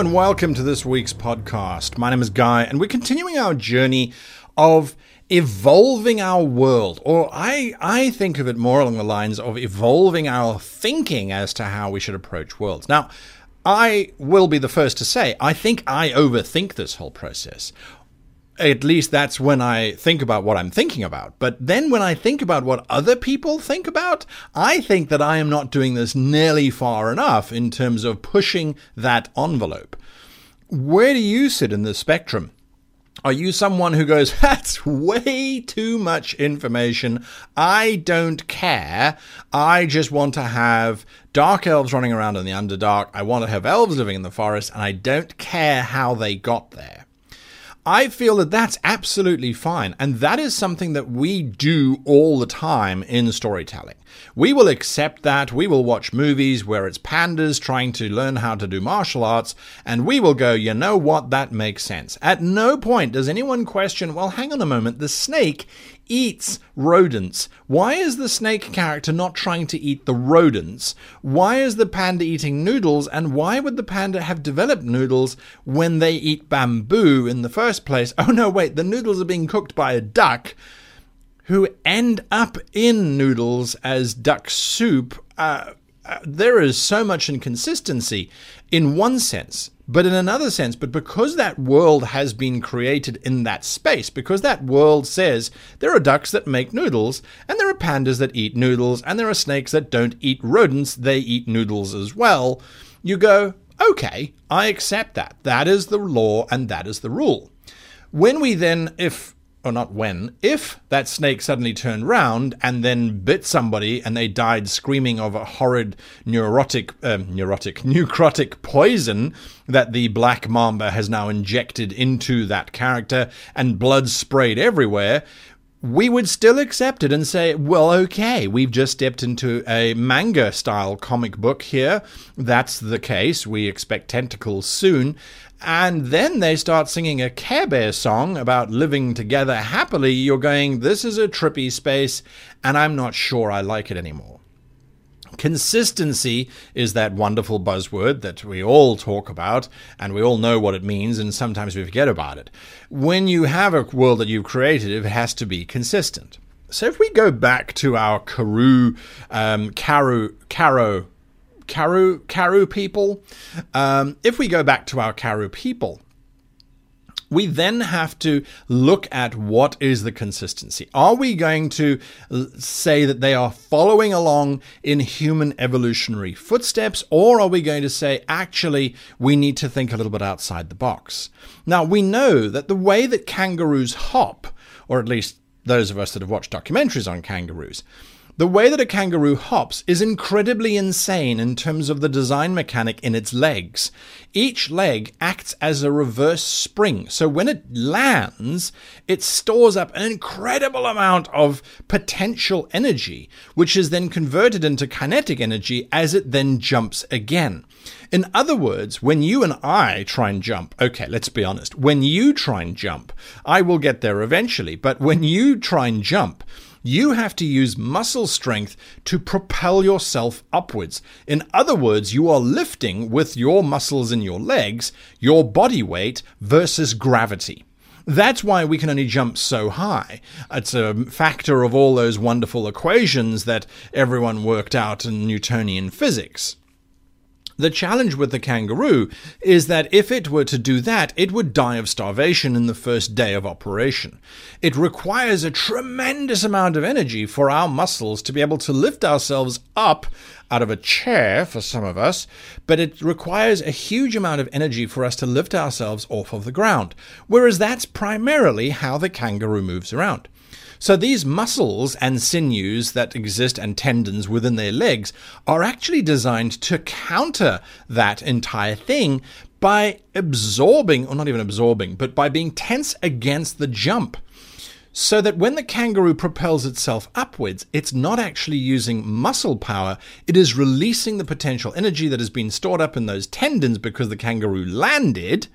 and welcome to this week's podcast. My name is Guy, and we're continuing our journey of evolving our world, or I, I think of it more along the lines of evolving our thinking as to how we should approach worlds. Now, I will be the first to say, I think I overthink this whole process at least that's when I think about what I'm thinking about. But then when I think about what other people think about, I think that I am not doing this nearly far enough in terms of pushing that envelope. Where do you sit in the spectrum? Are you someone who goes, that's way too much information. I don't care. I just want to have dark elves running around in the Underdark. I want to have elves living in the forest, and I don't care how they got there. I feel that that's absolutely fine. And that is something that we do all the time in storytelling. We will accept that. We will watch movies where it's pandas trying to learn how to do martial arts, and we will go, you know what, that makes sense. At no point does anyone question, well, hang on a moment, the snake eats rodents. Why is the snake character not trying to eat the rodents? Why is the panda eating noodles? And why would the panda have developed noodles when they eat bamboo in the first place? Oh no, wait, the noodles are being cooked by a duck who end up in noodles as duck soup. Uh, uh, there is so much inconsistency in one sense, but in another sense, but because that world has been created in that space, because that world says there are ducks that make noodles, and there are pandas that eat noodles, and there are snakes that don't eat rodents, they eat noodles as well, you go, okay, I accept that. That is the law and that is the rule. When we then, if or not when, if that snake suddenly turned round and then bit somebody and they died screaming of a horrid neurotic, um, neurotic, necrotic poison that the black mamba has now injected into that character and blood sprayed everywhere, we would still accept it and say, well, okay, we've just stepped into a manga style comic book here. That's the case. We expect tentacles soon. And then they start singing a Care Bear song about living together happily. You're going, this is a trippy space, and I'm not sure I like it anymore. Consistency is that wonderful buzzword that we all talk about and we all know what it means, and sometimes we forget about it. When you have a world that you've created, it has to be consistent. So if we go back to our Karoo, um, Caro, Caro Karoo Karoo people. Um, if we go back to our Karoo people, we then have to look at what is the consistency. Are we going to say that they are following along in human evolutionary footsteps, or are we going to say, actually, we need to think a little bit outside the box? Now, we know that the way that kangaroos hop, or at least those of us that have watched documentaries on kangaroos, the way that a kangaroo hops is incredibly insane in terms of the design mechanic in its legs. Each leg acts as a reverse spring, so when it lands, it stores up an incredible amount of potential energy, which is then converted into kinetic energy as it then jumps again. In other words, when you and I try and jump, okay, let's be honest, when you try and jump, I will get there eventually, but when you try and jump, you have to use muscle strength to propel yourself upwards. In other words, you are lifting with your muscles in your legs your body weight versus gravity. That's why we can only jump so high. It's a factor of all those wonderful equations that everyone worked out in Newtonian physics. The challenge with the kangaroo is that if it were to do that, it would die of starvation in the first day of operation. It requires a tremendous amount of energy for our muscles to be able to lift ourselves up out of a chair for some of us, but it requires a huge amount of energy for us to lift ourselves off of the ground. Whereas that's primarily how the kangaroo moves around. So these muscles and sinews that exist and tendons within their legs are actually designed to counter that entire thing by absorbing, or not even absorbing, but by being tense against the jump. So that when the kangaroo propels itself upwards, it's not actually using muscle power, it is releasing the potential energy that has been stored up in those tendons because the kangaroo landed,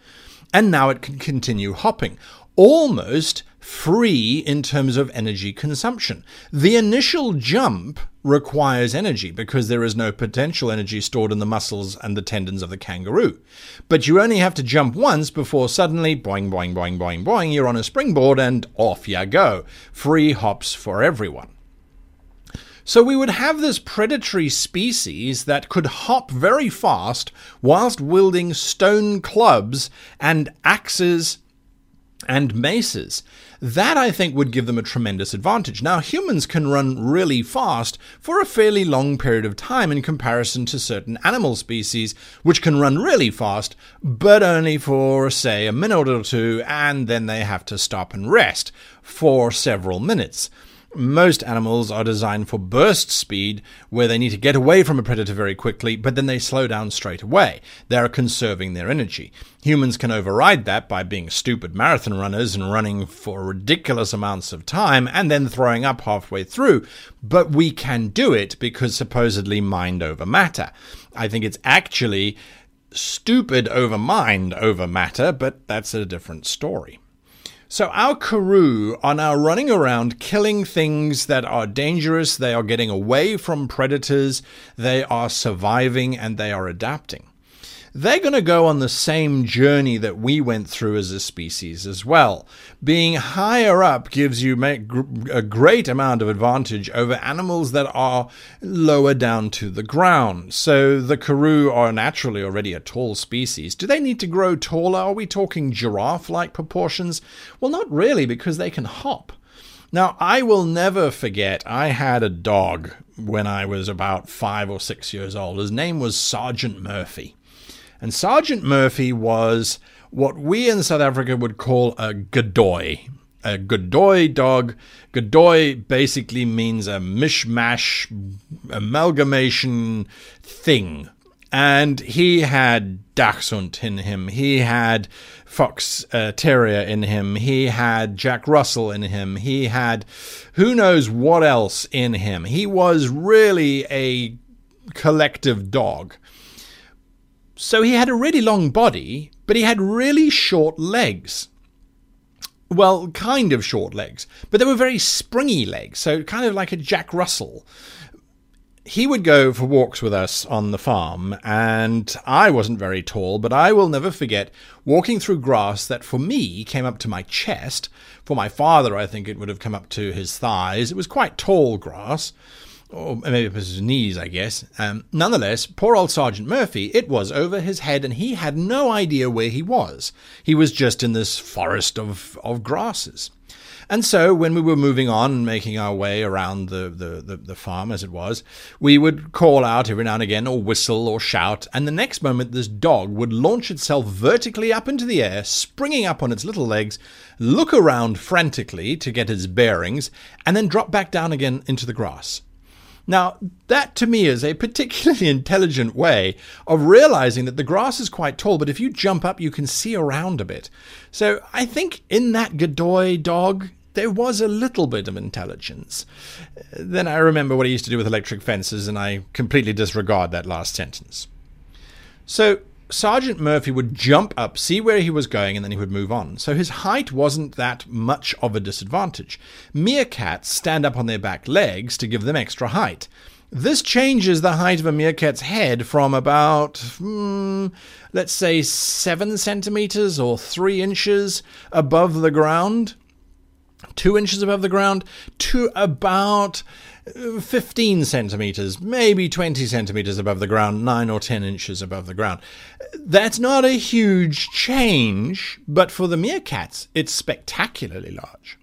and now it can continue hopping. Almost free in terms of energy consumption. The initial jump requires energy because there is no potential energy stored in the muscles and the tendons of the kangaroo. But you only have to jump once before suddenly, boing, boing, boing, boing, boing, you're on a springboard and off you go. Free hops for everyone. So we would have this predatory species that could hop very fast whilst wielding stone clubs and axes and maces. That, I think, would give them a tremendous advantage. Now, humans can run really fast for a fairly long period of time in comparison to certain animal species, which can run really fast, but only for, say, a minute or two, and then they have to stop and rest for several minutes most animals are designed for burst speed, where they need to get away from a predator very quickly, but then they slow down straight away. They're conserving their energy. Humans can override that by being stupid marathon runners and running for ridiculous amounts of time and then throwing up halfway through. But we can do it because supposedly mind over matter. I think it's actually stupid over mind over matter, but that's a different story. So our Karoo are now running around killing things that are dangerous. They are getting away from predators. They are surviving and they are adapting they're going to go on the same journey that we went through as a species as well. Being higher up gives you a great amount of advantage over animals that are lower down to the ground. So the karoo are naturally already a tall species. Do they need to grow taller? Are we talking giraffe like proportions? Well, not really, because they can hop. Now, I will never forget, I had a dog when I was about five or six years old. His name was Sergeant Murphy. And Sergeant Murphy was what we in South Africa would call a Godoy. A Godoy dog. Godoy basically means a mishmash, amalgamation thing. And he had Dachshund in him. He had Fox uh, Terrier in him. He had Jack Russell in him. He had who knows what else in him. He was really a collective dog. So he had a really long body, but he had really short legs. Well, kind of short legs, but they were very springy legs, so kind of like a Jack Russell. He would go for walks with us on the farm, and I wasn't very tall, but I will never forget walking through grass that for me came up to my chest. For my father, I think it would have come up to his thighs. It was quite tall grass or maybe it was his knees, I guess. Um, nonetheless, poor old Sergeant Murphy, it was over his head, and he had no idea where he was. He was just in this forest of, of grasses. And so, when we were moving on and making our way around the, the, the, the, farm, as it was, we would call out every now and again, or whistle, or shout, and the next moment this dog would launch itself vertically up into the air, springing up on its little legs, look around frantically to get its bearings, and then drop back down again into the grass. Now, that to me is a particularly intelligent way of realizing that the grass is quite tall, but if you jump up, you can see around a bit. So I think in that Godoy dog, there was a little bit of intelligence. Then I remember what he used to do with electric fences, and I completely disregard that last sentence. So Sergeant Murphy would jump up, see where he was going, and then he would move on. So his height wasn't that much of a disadvantage. Meerkats stand up on their back legs to give them extra height. This changes the height of a meerkat's head from about, hmm, let's say, seven centimeters or three inches above the ground, two inches above the ground, to about 15 centimeters, maybe 20 centimeters above the ground, 9 or 10 inches above the ground. That's not a huge change, but for the meerkats, it's spectacularly large.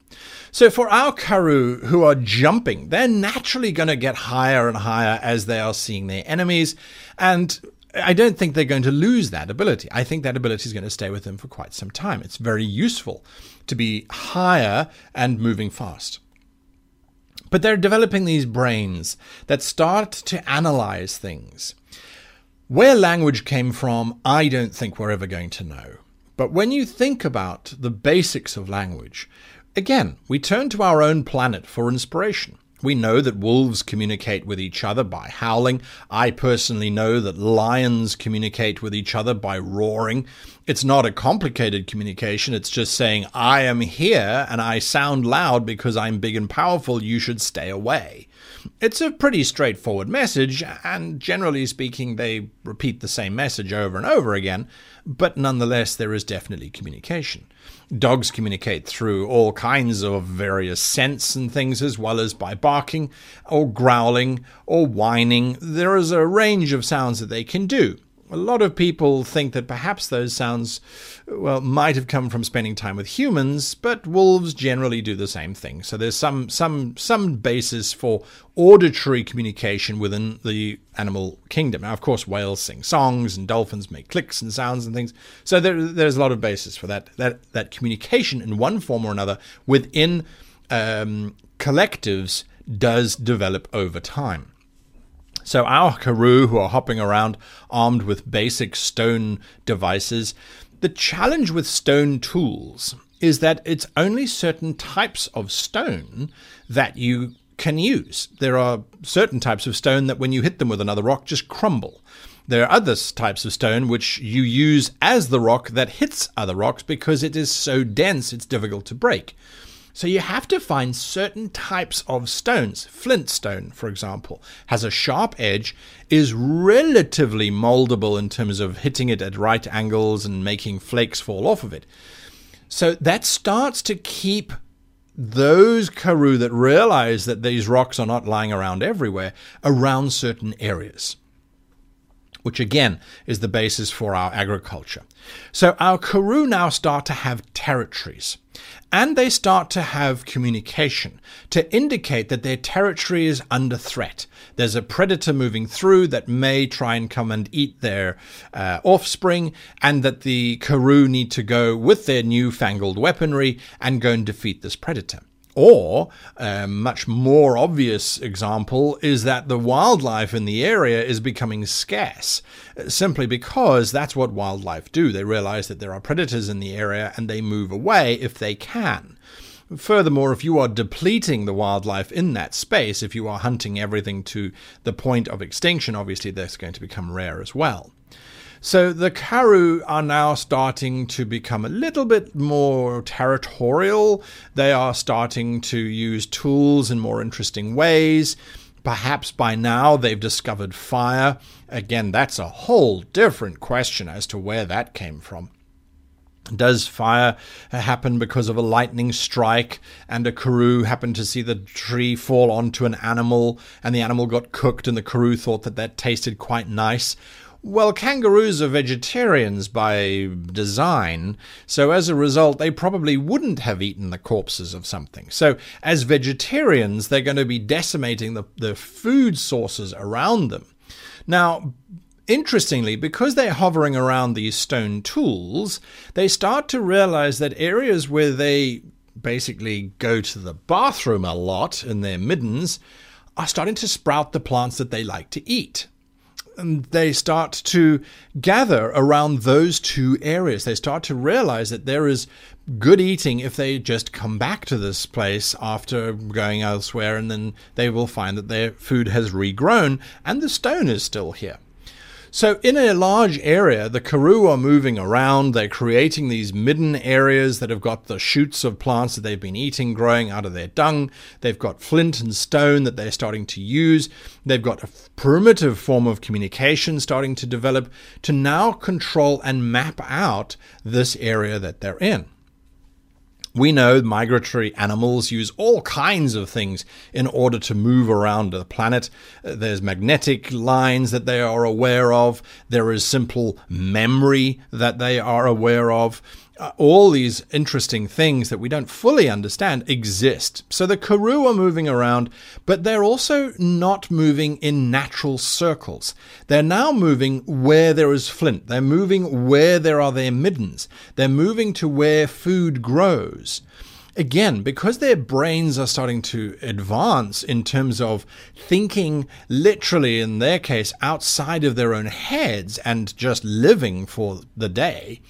So for our karoo who are jumping, they're naturally going to get higher and higher as they are seeing their enemies. And I don't think they're going to lose that ability. I think that ability is going to stay with them for quite some time. It's very useful to be higher and moving fast. But they're developing these brains that start to analyze things. Where language came from, I don't think we're ever going to know. But when you think about the basics of language, again, we turn to our own planet for inspiration. We know that wolves communicate with each other by howling. I personally know that lions communicate with each other by roaring. It's not a complicated communication. It's just saying, I am here and I sound loud because I'm big and powerful. You should stay away. It's a pretty straightforward message, and generally speaking, they repeat the same message over and over again, but nonetheless, there is definitely communication. Dogs communicate through all kinds of various scents and things, as well as by barking, or growling, or whining. There is a range of sounds that they can do. A lot of people think that perhaps those sounds, well, might have come from spending time with humans, but wolves generally do the same thing. So there's some some some basis for auditory communication within the animal kingdom. Now, of course, whales sing songs and dolphins make clicks and sounds and things. So there, there's a lot of basis for that that that communication in one form or another within um, collectives does develop over time. So our Karoo, who are hopping around armed with basic stone devices, the challenge with stone tools is that it's only certain types of stone that you can use. There are certain types of stone that when you hit them with another rock just crumble. There are other types of stone which you use as the rock that hits other rocks because it is so dense it's difficult to break. So you have to find certain types of stones. Flint stone, for example, has a sharp edge, is relatively moldable in terms of hitting it at right angles and making flakes fall off of it. So that starts to keep those Karoo that realize that these rocks are not lying around everywhere around certain areas which again is the basis for our agriculture. So our Karoo now start to have territories and they start to have communication to indicate that their territory is under threat. There's a predator moving through that may try and come and eat their uh, offspring, and that the Karoo need to go with their newfangled weaponry and go and defeat this predator. Or, a much more obvious example is that the wildlife in the area is becoming scarce, simply because that's what wildlife do. They realize that there are predators in the area and they move away if they can. Furthermore, if you are depleting the wildlife in that space, if you are hunting everything to the point of extinction, obviously that's going to become rare as well. So the Karoo are now starting to become a little bit more territorial. They are starting to use tools in more interesting ways. Perhaps by now they've discovered fire. Again, that's a whole different question as to where that came from. Does fire happen because of a lightning strike and a Karoo happened to see the tree fall onto an animal and the animal got cooked and the Karoo thought that that tasted quite nice? Well, kangaroos are vegetarians by design, so as a result, they probably wouldn't have eaten the corpses of something. So, as vegetarians, they're going to be decimating the, the food sources around them. Now, Interestingly, because they're hovering around these stone tools, they start to realize that areas where they basically go to the bathroom a lot in their middens are starting to sprout the plants that they like to eat and they start to gather around those two areas. They start to realize that there is good eating if they just come back to this place after going elsewhere, and then they will find that their food has regrown and the stone is still here. So, in a large area, the Karoo are moving around. They're creating these midden areas that have got the shoots of plants that they've been eating growing out of their dung. They've got flint and stone that they're starting to use. They've got a primitive form of communication starting to develop to now control and map out this area that they're in. We know migratory animals use all kinds of things in order to move around the planet. Uh, there's magnetic lines that they are aware of. There is simple memory that they are aware of. Uh, all these interesting things that we don't fully understand exist. So the Karoo are moving around, but they're also not moving in natural circles. They're now moving where there is flint. They're moving where there are their middens. They're moving to where food grows again, because their brains are starting to advance in terms of thinking literally, in their case, outside of their own heads and just living for the day,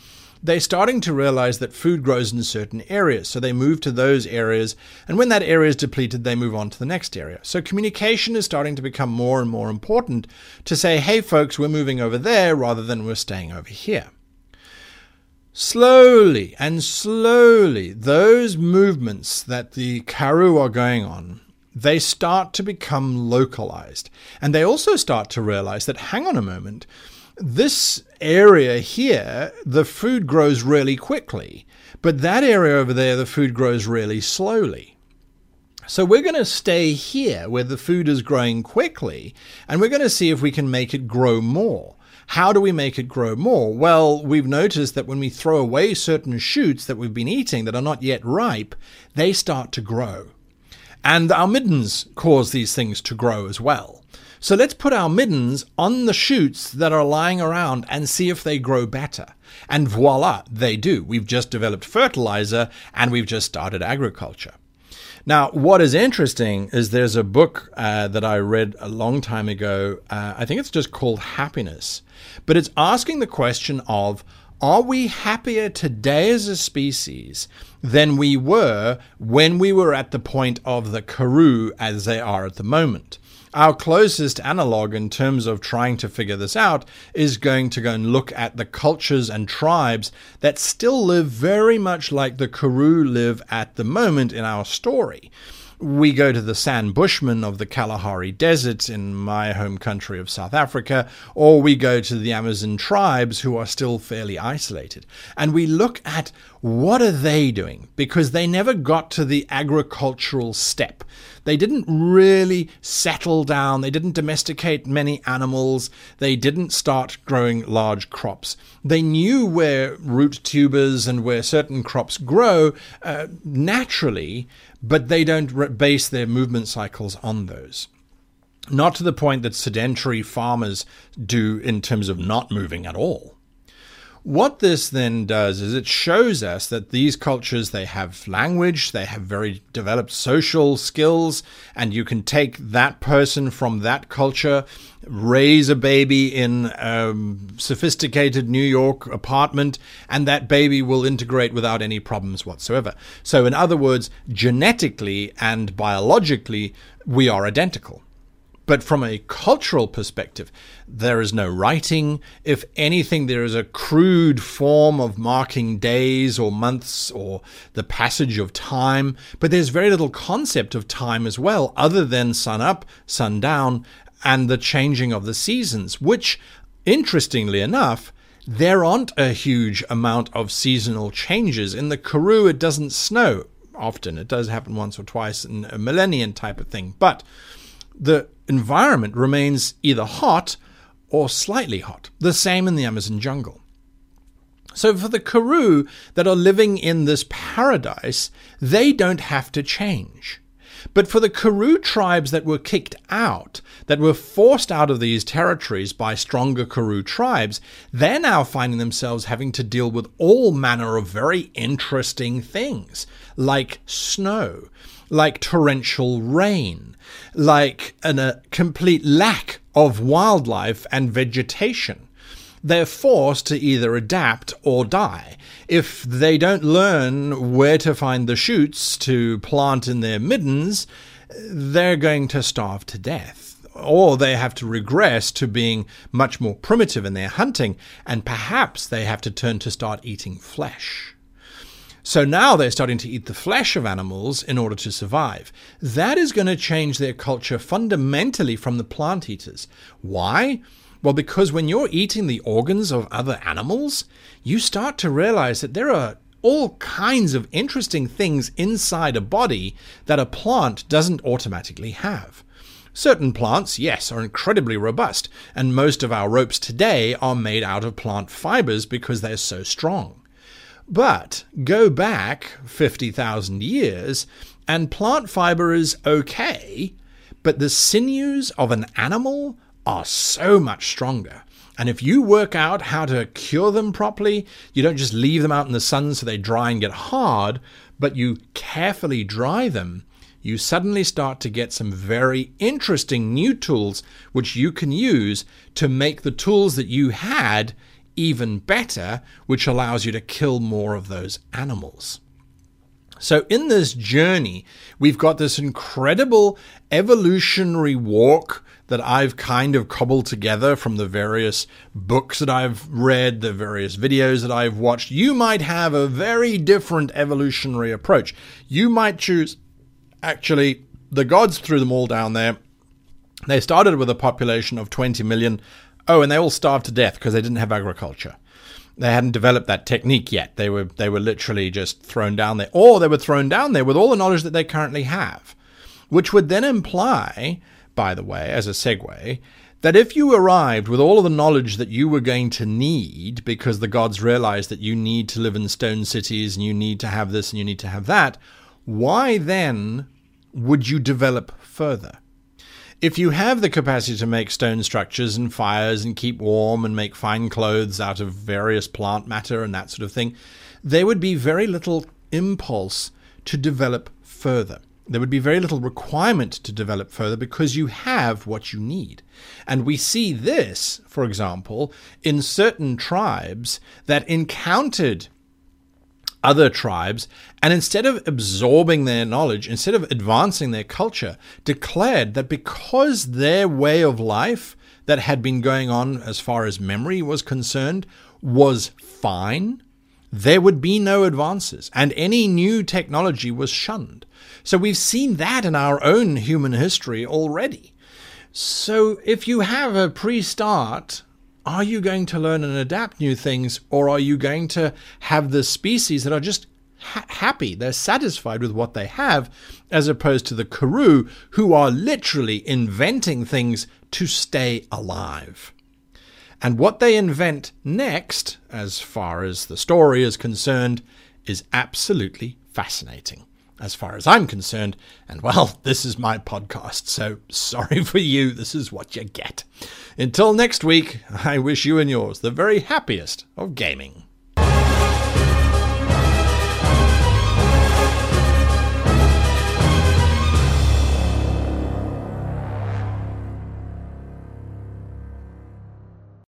they're starting to realize that food grows in certain areas. So they move to those areas. And when that area is depleted, they move on to the next area. So communication is starting to become more and more important to say, hey, folks, we're moving over there rather than we're staying over here. Slowly and slowly, those movements that the Karoo are going on, they start to become localized. And they also start to realize that, hang on a moment, this area here, the food grows really quickly, but that area over there, the food grows really slowly. So we're going to stay here where the food is growing quickly, and we're going to see if we can make it grow more. How do we make it grow more? Well, we've noticed that when we throw away certain shoots that we've been eating that are not yet ripe, they start to grow. And our middens cause these things to grow as well. So let's put our middens on the shoots that are lying around and see if they grow better. And voila, they do. We've just developed fertilizer and we've just started agriculture. Now, what is interesting is there's a book uh, that I read a long time ago. Uh, I think it's just called Happiness, but it's asking the question of are we happier today as a species than we were when we were at the point of the Karoo as they are at the moment? Our closest analog in terms of trying to figure this out is going to go and look at the cultures and tribes that still live very much like the Karoo live at the moment in our story we go to the San Bushmen of the Kalahari Desert in my home country of South Africa, or we go to the Amazon tribes who are still fairly isolated. And we look at what are they doing? Because they never got to the agricultural step. They didn't really settle down. They didn't domesticate many animals. They didn't start growing large crops. They knew where root tubers and where certain crops grow uh, naturally, but they don't base their movement cycles on those. Not to the point that sedentary farmers do in terms of not moving at all. What this then does is it shows us that these cultures they have language, they have very developed social skills, and you can take that person from that culture, raise a baby in a sophisticated New York apartment, and that baby will integrate without any problems whatsoever. So, in other words, genetically and biologically, we are identical. But from a cultural perspective, there is no writing. If anything, there is a crude form of marking days or months or the passage of time. But there's very little concept of time as well, other than sun up, sun down, and the changing of the seasons, which, interestingly enough, there aren't a huge amount of seasonal changes. In the Karoo, it doesn't snow often. It does happen once or twice in a millennium type of thing. But the environment remains either hot or slightly hot, the same in the Amazon jungle. So, for the Karoo that are living in this paradise, they don't have to change. But for the Karoo tribes that were kicked out, that were forced out of these territories by stronger Karoo tribes, they're now finding themselves having to deal with all manner of very interesting things, like snow, like torrential rain, like an, a complete lack of wildlife and vegetation. They're forced to either adapt or die. If they don't learn where to find the shoots to plant in their middens, they're going to starve to death. Or they have to regress to being much more primitive in their hunting, and perhaps they have to turn to start eating flesh. So now they're starting to eat the flesh of animals in order to survive. That is going to change their culture fundamentally from the plant eaters. Why? Well, because when you're eating the organs of other animals, you start to realize that there are all kinds of interesting things inside a body that a plant doesn't automatically have. Certain plants, yes, are incredibly robust, and most of our ropes today are made out of plant fibers because they're so strong. But go back 50,000 years, and plant fiber is okay, but the sinews of an animal are so much stronger. And if you work out how to cure them properly, you don't just leave them out in the sun so they dry and get hard, but you carefully dry them, you suddenly start to get some very interesting new tools which you can use to make the tools that you had even better, which allows you to kill more of those animals. So, in this journey, we've got this incredible evolutionary walk that I've kind of cobbled together from the various books that I've read, the various videos that I've watched. You might have a very different evolutionary approach. You might choose, actually, the gods threw them all down there. They started with a population of 20 million. Oh, and they all starved to death because they didn't have agriculture they hadn't developed that technique yet. They were they were literally just thrown down there, or they were thrown down there with all the knowledge that they currently have, which would then imply, by the way, as a segue, that if you arrived with all of the knowledge that you were going to need, because the gods realized that you need to live in stone cities and you need to have this and you need to have that, why then would you develop further? If you have the capacity to make stone structures and fires and keep warm and make fine clothes out of various plant matter and that sort of thing, there would be very little impulse to develop further. There would be very little requirement to develop further because you have what you need. And we see this, for example, in certain tribes that encountered other tribes, and instead of absorbing their knowledge, instead of advancing their culture, declared that because their way of life that had been going on as far as memory was concerned was fine, there would be no advances, and any new technology was shunned. So we've seen that in our own human history already. So if you have a pre start are you going to learn and adapt new things, or are you going to have the species that are just ha- happy? They're satisfied with what they have, as opposed to the Karoo, who are literally inventing things to stay alive. And what they invent next, as far as the story is concerned, is absolutely fascinating as far as I'm concerned. And well, this is my podcast, so sorry for you. This is what you get. Until next week, I wish you and yours the very happiest of gaming.